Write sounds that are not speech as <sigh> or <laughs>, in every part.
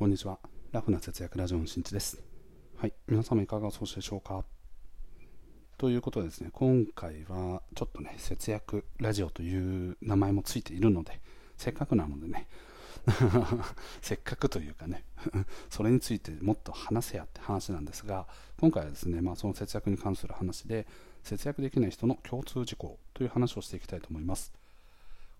こんにちは。ラフな節約ラジオのしんちです。はい。皆様いかがお過ごしでしょうか？ということでですね、今回はちょっとね、節約ラジオという名前もついているので、せっかくなのでね、<laughs> せっかくというかね <laughs> それについてもっと話せやって話なんですが、今回はですね、まあ、その節約に関する話で、節約できない人の共通事項という話をしていきたいと思います。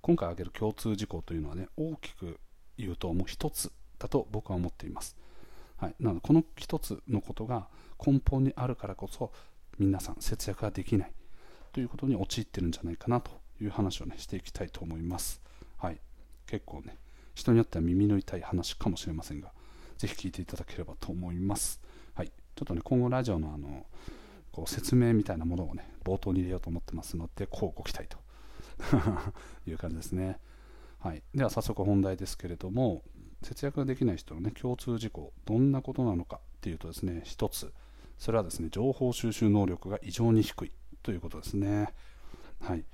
今回挙げる共通事項というのはね、大きく言うともう一つだと僕は思っています。はい、なのでこの一つのことが根本にあるからこそ皆さん節約ができないということに陥ってるんじゃないかなという話をねしていきたいと思います。はい、結構ね人によっては耳の痛い話かもしれませんがぜひ聞いていただければと思います。はい、ちょっとね今後ラジオのあのこう説明みたいなものをね冒頭に入れようと思ってますのでこうご期待と <laughs> いう感じですね。はい、では早速本題ですけれども節約ができない人の、ね、共通事項どんなことなのかっていうとですね一つ。それはですね情報収集能力が異常に低いということですね。はい。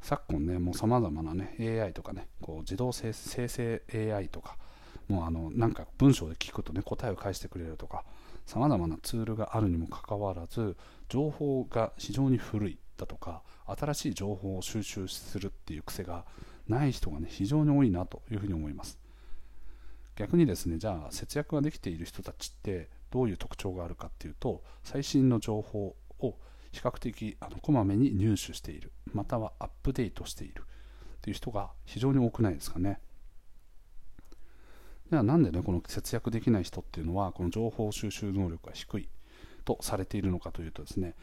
昨今ねもうさまざまなね AI とかねこう自動生成 AI とかもうあのなんか文章で聞くとね答えを返してくれるとかさまざまなツールがあるにもかかわらず情報が非常に古いだとか新しい情報を収集するっていう癖がない人がね非常に多いなというふうに思います。逆にですねじゃあ節約ができている人たちってどういう特徴があるかっていうと最新の情報を比較的あのこまめに入手している。またはアップデートしているっていう人が非常に多くないですかね。ではなんでねこの節約できない人っていうのはこの情報収集能力が低いとされているのかというとですね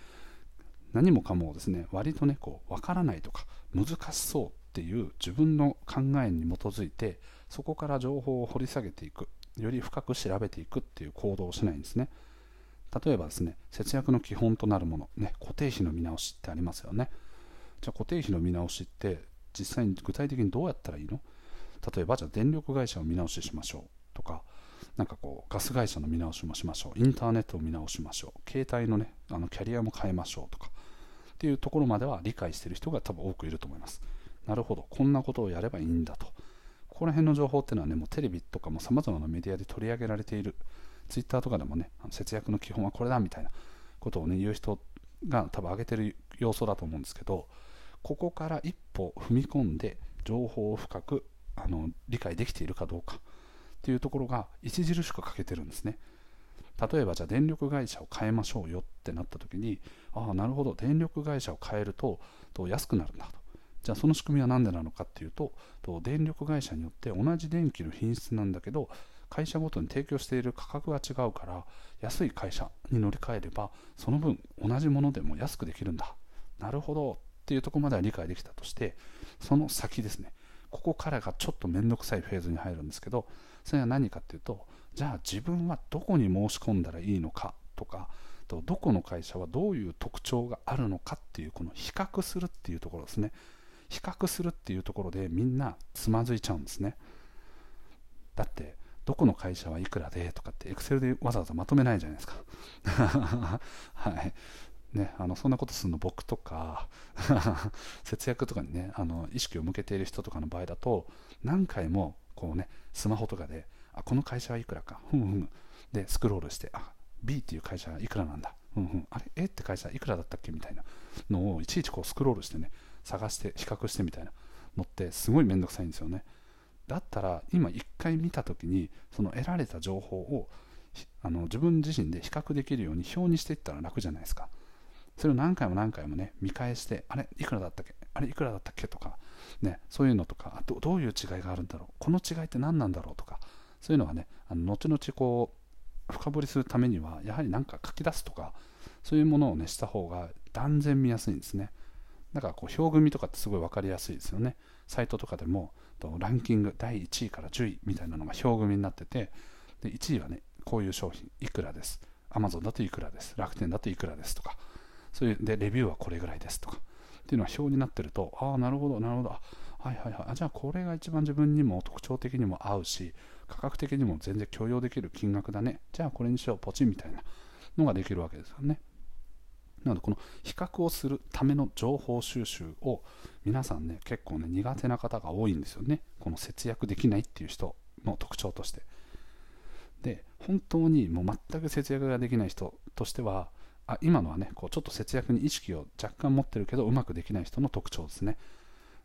何もかもですね割とねこう分からないとか難しそうっていう自分の考えに基づいてそこから情報を掘り下げていく。より深く調べていくっていう行動をしないんですね。例えばですね節約の基本となるもの、ね、固定費の見直しってありますよね。じゃあ固定費の見直しって実際に具体的にどうやったらいいの？例えばじゃあ電力会社を見直ししましょう。とかなんかこうガス会社の見直しもしましょう。インターネットを見直しましょう。携帯のねあのキャリアも変えましょう。とかっていうところまでは理解している人が多分多くいると思います。なるほど。こんなことをやればいいんだと。ここら辺の情報っていうのはね、もうテレビとかもさまざまなメディアで取り上げられている、ツイッターとかでもね、あの節約の基本はこれだみたいなことをね、言う人が多分上げてる要素だと思うんですけど、ここから一歩踏み込んで情報を深くあの理解できているかどうか。っていうところが著しく欠けてるんですね。例えばじゃあ電力会社を変えましょうよってなった時にああなるほど。電力会社を変えると安くなるんだと。じゃあその仕組みは何でなのかっていうと電力会社によって同じ電気の品質なんだけど会社ごとに提供している価格が違うから安い会社に乗り換えればその分同じものでも安くできるんだ。なるほどっていうところまでは理解できたとしてその先ですね。ここからがちょっと面倒くさいフェーズに入るんですけどそれは何かっていうとじゃあ自分はどこに申し込んだらいいのかとかどこの会社はどういう特徴があるのかっていうこの比較するっていうところですね。比較するっていうところでみんなつまずいちゃうんですね。だってどこの会社はいくらでとかってエクセルでわざわざまとめないじゃないですか。<laughs> はい。ね、あのそんなことするの僕とか <laughs> 節約とかにねあの意識を向けている人とかの場合だと何回もこうねスマホとかであこの会社はいくらかふむふむでスクロールしてあ B っていう会社はいくらなんだ。ふむふむあれ？A って会社いくらだったっけ？みたいなのをいちいちこうスクロールしてね探して比較してみたいなのってすごい面倒くさいんですよね。だったら今一回見た時にその得られた情報をあの自分自身で比較できるように表にしていったら楽じゃないですか。それを何回も何回もね見返してあれいくらだったっけ？あれいくらだったっけ？とかねそういうのとかどどういう違いがあるんだろう？この違いって何なんだろう？とかそういうのがねあの後々こう深掘りするためにはやはり何か書き出すとかそういうものをねした方が断然見やすいんですね。だからこう表組とかってすごい分かりやすいですよね。サイトとかでもランキング第1位から10位みたいなのが表組になっててで1位はねこういう商品いくらです。Amazon だといくらです。楽天だといくらですとか。そういうでレビューはこれぐらいですとか。っていうのは表になってるとああなるほどなるほど。あはいはいはい。あじゃあこれが一番自分にも特徴的にも合うし価格的にも全然許容できる金額だね。じゃあこれにしよう。ポチみたいなのができるわけですよね。なのでこの比較をするための情報収集を皆さんね結構ね苦手な方が多いんですよね。この節約できないっていう人の特徴として。で本当にもう全く節約ができない人としてはあ今のはねこうちょっと節約に意識を若干持ってるけどうまくできない人の特徴ですね。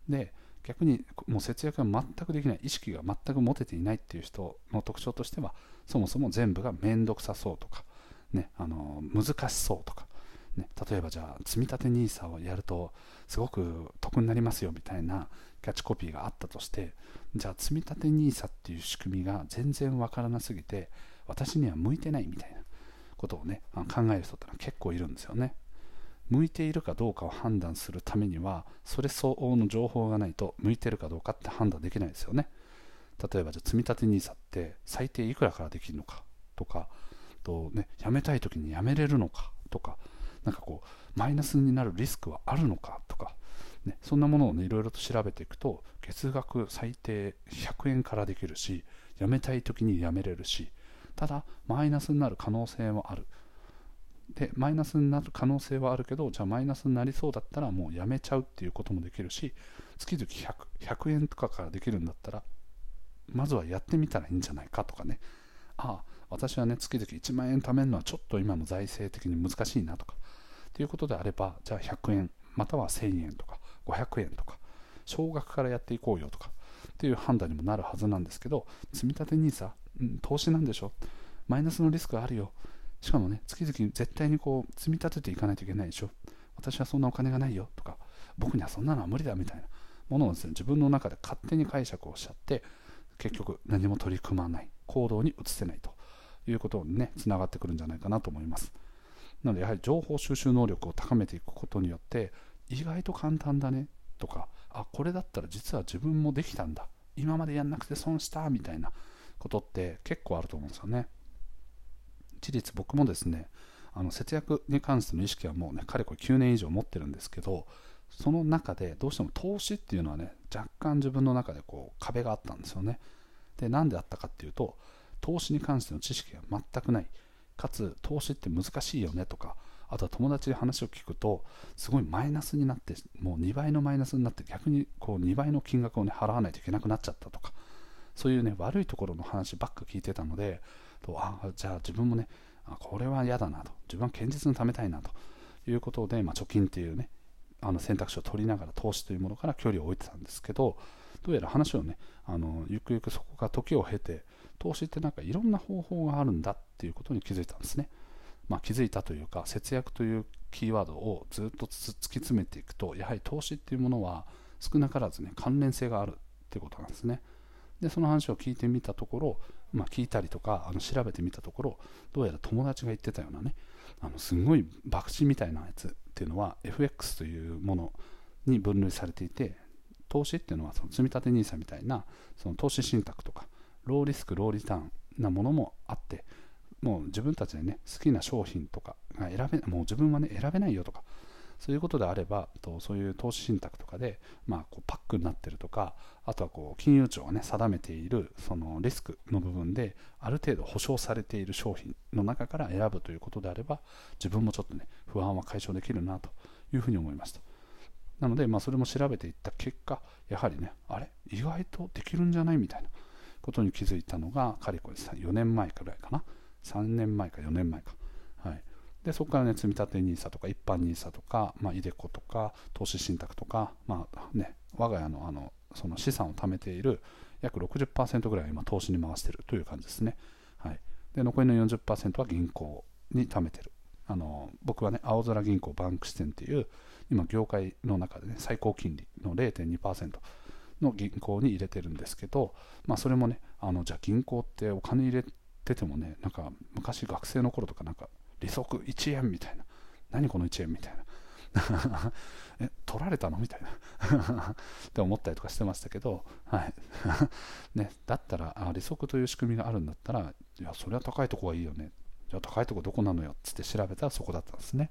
で逆にもう節約が全くできない意識が全く持てていないっていう人の特徴としてはそもそも全部が面倒くさそうとか、ね、あの難しそうとか、ね、例えばじゃあ積立 NISA をやるとすごく得になりますよみたいなキャッチコピーがあったとしてじゃあ積立 NISA っていう仕組みが全然わからなすぎて私には向いてないみたいなことをね考える人ってのは結構いるんですよね。向いているかどうかを判断するためにはそれ相応の情報がないと向いてるかどうかって判断できないですよね。例えばじゃあ積立 NISA って最低いくらからできるのかとかと、ね、辞めたい時に辞めれるのかとかなんかこうマイナスになるリスクはあるのかとか、ね、そんなものをねいろいろと調べていくと月額最低100円からできるし辞めたい時に辞めれるしただマイナスになる可能性もある。でマイナスになる可能性はあるけどじゃあマイナスになりそうだったらもうやめちゃうっていうこともできるし月々 100, 100円とかからできるんだったらまずはやってみたらいいんじゃないかとかね。ああ私はね月々1万円貯めるのはちょっと今の財政的に難しいなとかっていうことであればじゃあ100円または1000円とか500円とか少額からやっていこうよとかっていう判断にもなるはずなんですけど積み立 NISA、うん、投資なんでしょマイナスのリスクあるよしかもね、月々絶対にこう積み立てていかないといけないでしょ。私はそんなお金がないよとか、僕にはそんなのは無理だみたいなものをですね、自分の中で勝手に解釈をしちゃって、結局何も取り組まない、行動に移せないということにね、つながってくるんじゃないかなと思います。なので、やはり情報収集能力を高めていくことによって、意外と簡単だねとか、あ、これだったら実は自分もできたんだ。今までやんなくて損したみたいなことって結構あると思うんですよね。事実僕もですねあの節約に関しての意識はもうねかれこれ9年以上持ってるんですけどその中でどうしても投資っていうのはね若干自分の中でこう壁があったんですよねで何であったかっていうと投資に関しての知識が全くないかつ投資って難しいよねとかあとは友達に話を聞くとすごいマイナスになってもう2倍のマイナスになって逆にこう2倍の金額を、ね、払わないといけなくなっちゃったとかそういうね悪いところの話ばっか聞いてたのでとあじゃあ自分もねあこれは嫌だなと自分は堅実に貯めたいなということで、まあ、貯金っていうねあの選択肢を取りながら投資というものから距離を置いてたんですけどどうやら話をねあのゆくゆくそこが時を経て投資ってなんかいろんな方法があるんだっていうことに気づいたんですね、まあ、気づいたというか節約というキーワードをずっと突き詰めていくとやはり投資っていうものは少なからずね関連性があるっていうことなんですね。でその話を聞いてみたところまあ、聞いたりとかあの調べてみたところどうやら友達が言ってたようなねあのすごい博打みたいなやつっていうのは FX というものに分類されていて投資っていうのはその積立 NISA みたいなその投資信託とかローリスクローリターンなものもあってもう自分たちでね好きな商品とかが選べもう自分はね選べないよとかそういうことであればとそういう投資信託とかで、まあ、こうパックになってるとかあとはこう金融庁が、ね、定めているそのリスクの部分である程度保証されている商品の中から選ぶということであれば自分もちょっとね不安は解消できるなというふうに思いました。なので、まあ、それも調べていった結果やはりねあれ？意外とできるんじゃない？みたいな。ことに気づいたのがかれこれ4年前くらいかな。3年前か4年前か。はい。でそこからね、積立 NISA とか一般 NISA とか、まあ、イデコとか、投資信託とか、まあね、我が家のあのその資産を貯めている約60%ぐらいは今投資に回しているという感じですね。はい、で残りの40%は銀行に貯めてる。あの僕はね、青空銀行バンク支店っていう、今業界の中でね、最高金利の0.2%の銀行に入れてるんですけど、まあ、それもね、あのじゃあ銀行ってお金入れててもね、なんか昔学生の頃とかなんか利息1円みたいな何この1円みたいな <laughs> え取られたの？みたいな <laughs> って思ったりとかしてましたけど、はい。<laughs> ね、だったらあ利息という仕組みがあるんだったらいやそれは高いとこがいいよね。じゃあ高いとこどこなのよ？っつって調べたらそこだったんですね。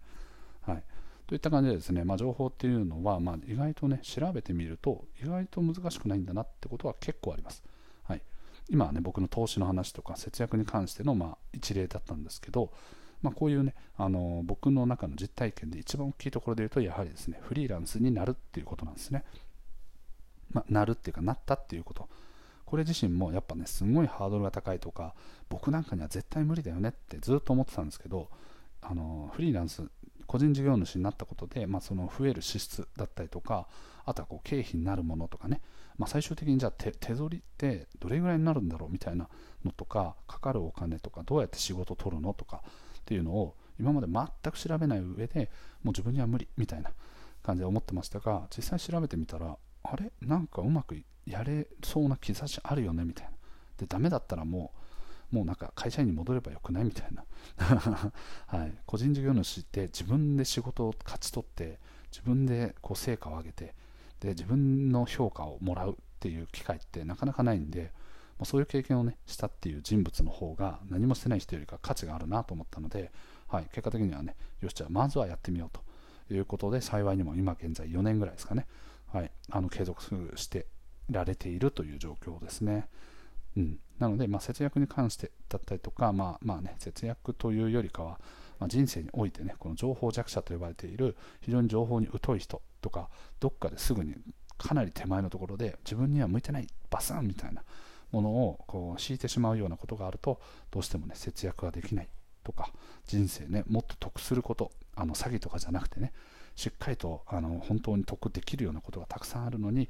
といった感じでですね、まあ、情報っていうのは、まあ、意外とね調べてみると意外と難しくないんだなってことは結構あります。はい、今はね僕の投資の話とか節約に関しての、まあ、一例だったんですけどまあ、こういうねあの僕の中の実体験で一番大きいところで言うとやはりですねフリーランスになるっていうことなんですね、まあ、なるっていうかなったっていうこと。これ自身もやっぱねすごいハードルが高いとか僕なんかには絶対無理だよねってずっと思ってたんですけどあのフリーランス個人事業主になったことで、まあ、その増える支出だったりとかあとはこう経費になるものとかね、まあ、最終的にじゃあ手取りってどれぐらいになるんだろうみたいなのとかかかるお金とかどうやって仕事を取るのとかっていうのを今まで全く調べない上でもう自分には無理みたいな感じで思ってましたが実際調べてみたらあれ？なんかうまくやれそうな兆しあるよねみたいな。でダメだったらもうもうなんか会社員に戻ればよくないみたいな、<laughs> はい、個人事業主って自分で仕事を勝ち取って自分でこう成果を上げてで自分の評価をもらうっていう機会ってなかなかないんで、まあ、そういう経験をねしたっていう人物の方が何もしてない人よりか価値があるなと思ったので、はい、結果的にはねよしじゃあまずはやってみようということで幸いにも今現在4年ぐらいですかね、はい、あの継続してられているという状況ですね。うん、なので、まあ、節約に関してだったりとか、まあまあね、節約というよりかは、まあ、人生においてね、この情報弱者と呼ばれている非常に情報に疎い人とか、どっかですぐにかなり手前のところで自分には向いてない、バサンみたいなものをこう敷いてしまうようなことがあると、どうしてもね、節約ができないとか、人生ね、もっと得すること、あの詐欺とかじゃなくてね、しっかりとあの本当に得できるようなことがたくさんあるのに、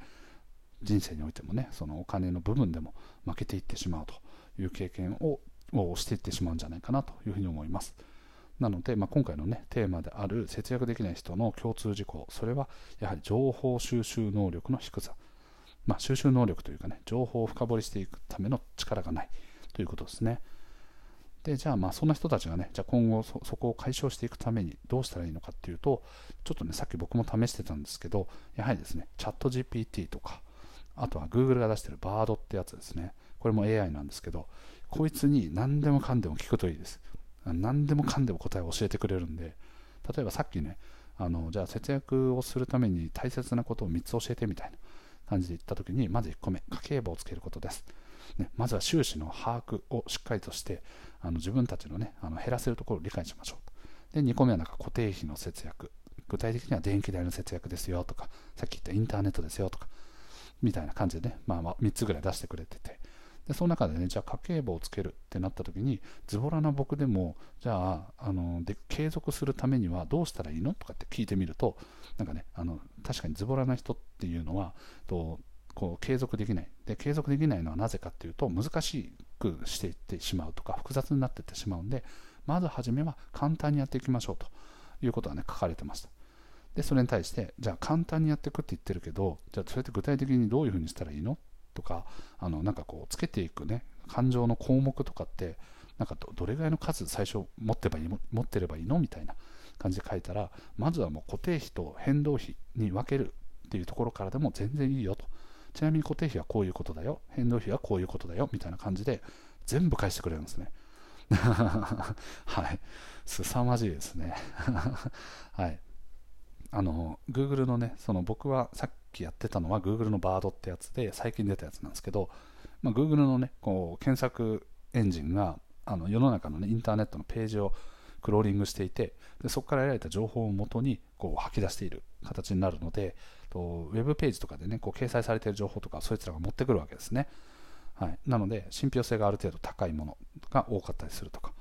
人生においてもね、そのお金の部分でも負けていってしまうという経験ををしていってしまうんじゃないかなというふうに思います。なので、まあ、今回の、ね、テーマである節約できない人の共通事項、それはやはり情報収集能力の低さ、まあ、収集能力というかね、情報を深掘りしていくための力がないということですね。でじゃあまあそんな人たちがねじゃあ今後そこを解消していくためにどうしたらいいのかっていうとちょっとねさっき僕も試してたんですけどやはりですねチャット GPT とかあとは Google が出してる Bard ってやつですね。これも AI なんですけどこいつに何でもかんでも聞くといいです。何でもかんでも答えを教えてくれるんで例えばさっきねあのじゃあ節約をするために大切なことを3つ教えてみたいな感じで言った時にまず1個目家計簿をつけることです。ね、まずは収支の把握をしっかりとしてあの自分たちの,、ね、あの減らせるところを理解しましょうで2個目はなんか固定費の節約。具体的には電気代の節約ですよとかさっき言ったインターネットですよとかみたいな感じでね、まあ、まあ3つぐらい出してくれてて。でその中でねじゃあ家計簿をつけるってなった時にズボラな僕でもじゃああので継続するためにはどうしたらいいの？とかって聞いてみるとなんかねあの確かにズボラな人っていうのはとこう継続できない。で継続できないのはなぜかっていうと難しくしていってしまうとか複雑になっていってしまうんでまず初めは簡単にやっていきましょうということがね書かれてました。でそれに対してじゃあ簡単にやっていくって言ってるけどじゃあそれって具体的にどういうふうにしたらいいの？とかあのなんかこうつけていくね感情の項目とかってなんかどれぐらいの数最初持ってばいい持ってればいいの？みたいな感じで書いたらまずはもう固定費と変動費に分けるっていうところからでも全然いいよと。ちなみに固定費はこういうことだよ。変動費はこういうことだよ。みたいな感じで全部返してくれるんですね。<laughs> はい。凄まじいですね。<laughs> はい。あの Google のねその僕はさっきやってたのは Google のバードってやつで最近出たやつなんですけど、まあ、Google のねこう検索エンジンがあの世の中のねインターネットのページをクローリングしていてでそこから得られた情報をもとにこう吐き出している形になるのでとウェブページとかでねこう掲載されている情報とかそいつらが持ってくるわけですね、はい、なので信憑性がある程度高いものが多かったりするとか。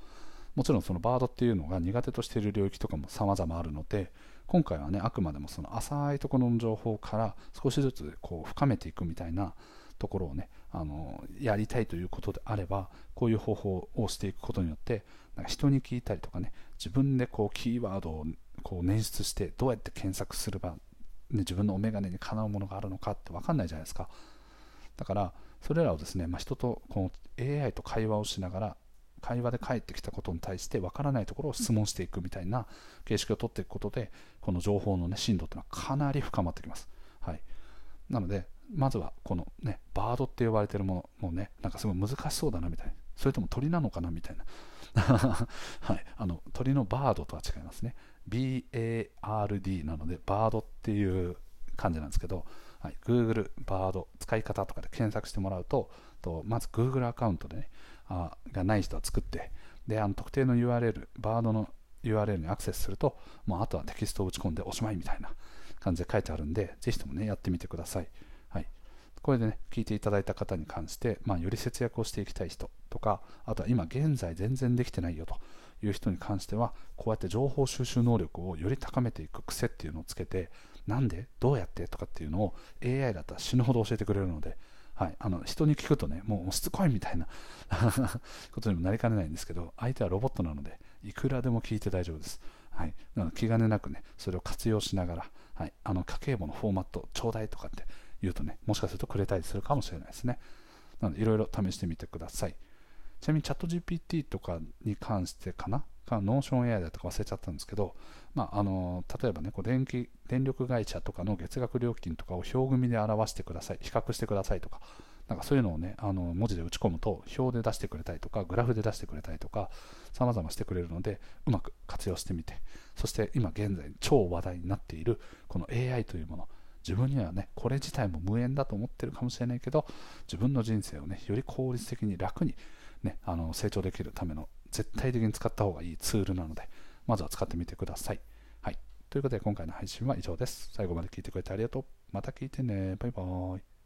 もちろんそのバードっていうのが苦手としている領域とかも様々あるので今回はねあくまでもその浅いところの情報から少しずつこう深めていくみたいなところをねあのやりたいということであればこういう方法をしていくことによってなんか人に聞いたりとかね自分でこうキーワードをこう捻出してどうやって検索すれば、ね、自分のお眼鏡にかなうものがあるのかって分かんないじゃないですか。だからそれらをですね、まあ、人とこの AI と会話をしながら会話で返ってきたことに対して分からないところを質問していくみたいな形式をとっていくことでこの情報の、ね、深度というのはかなり深まってきます、はい、なのでまずはこのねバードって呼ばれてるものもねなんかすごい難しそうだなみたいな。それとも鳥なのかなみたいな。<laughs> はい、あの鳥のバードとは違いますね。BARD なのでバードっていう感じなんですけど、はい、Google バード使い方とかで検索してもらうととまず Google アカウントでねあがない人は作ってであの特定の URL バードの URL にアクセスするともうあとはテキストを打ち込んでおしまいみたいな感じで書いてあるんでぜひともねやってみてください、はい、これでね、聞いていただいた方に関して、まあ、より節約をしていきたい人とか、あとは今現在全然できてないよという人に関しては、こうやって情報収集能力をより高めていく癖っていうのをつけて、なんでどうやってとかっていうのを AI だったら死ぬほど教えてくれるので、はい、あの人に聞くとね、もうしつこいみたいな <laughs> ことにもなりかねないんですけど、相手はロボットなので、いくらでも聞いて大丈夫です。はい、なので気兼ねなくね、それを活用しながら、はい、あの家計簿のフォーマットちょうだいとかって言うとね、もしかするとくれたりするかもしれないですね。なので、いろいろ試してみてください。ちなみにチャット GPT とかに関してかなか、 Notion AI だとか忘れちゃったんですけど、まあ、あの例えばねこう電気、電力会社とかの月額料金とかを表組で表してください、比較してくださいとか、なんかそういうのをね、あの文字で打ち込むと、表で出してくれたりとか、グラフで出してくれたりとか、様々してくれるので、うまく活用してみて、そして今現在超話題になっているこの AI というもの、自分にはね、これ自体も無縁だと思ってるかもしれないけど、自分の人生をね、より効率的に楽に、ね、あの成長できるための絶対的に使った方がいいツールなので、まずは使ってみてください。はい。ということで、今回の配信は以上です。最後まで聞いてくれてありがとう。また聞いてね。バイバーイ。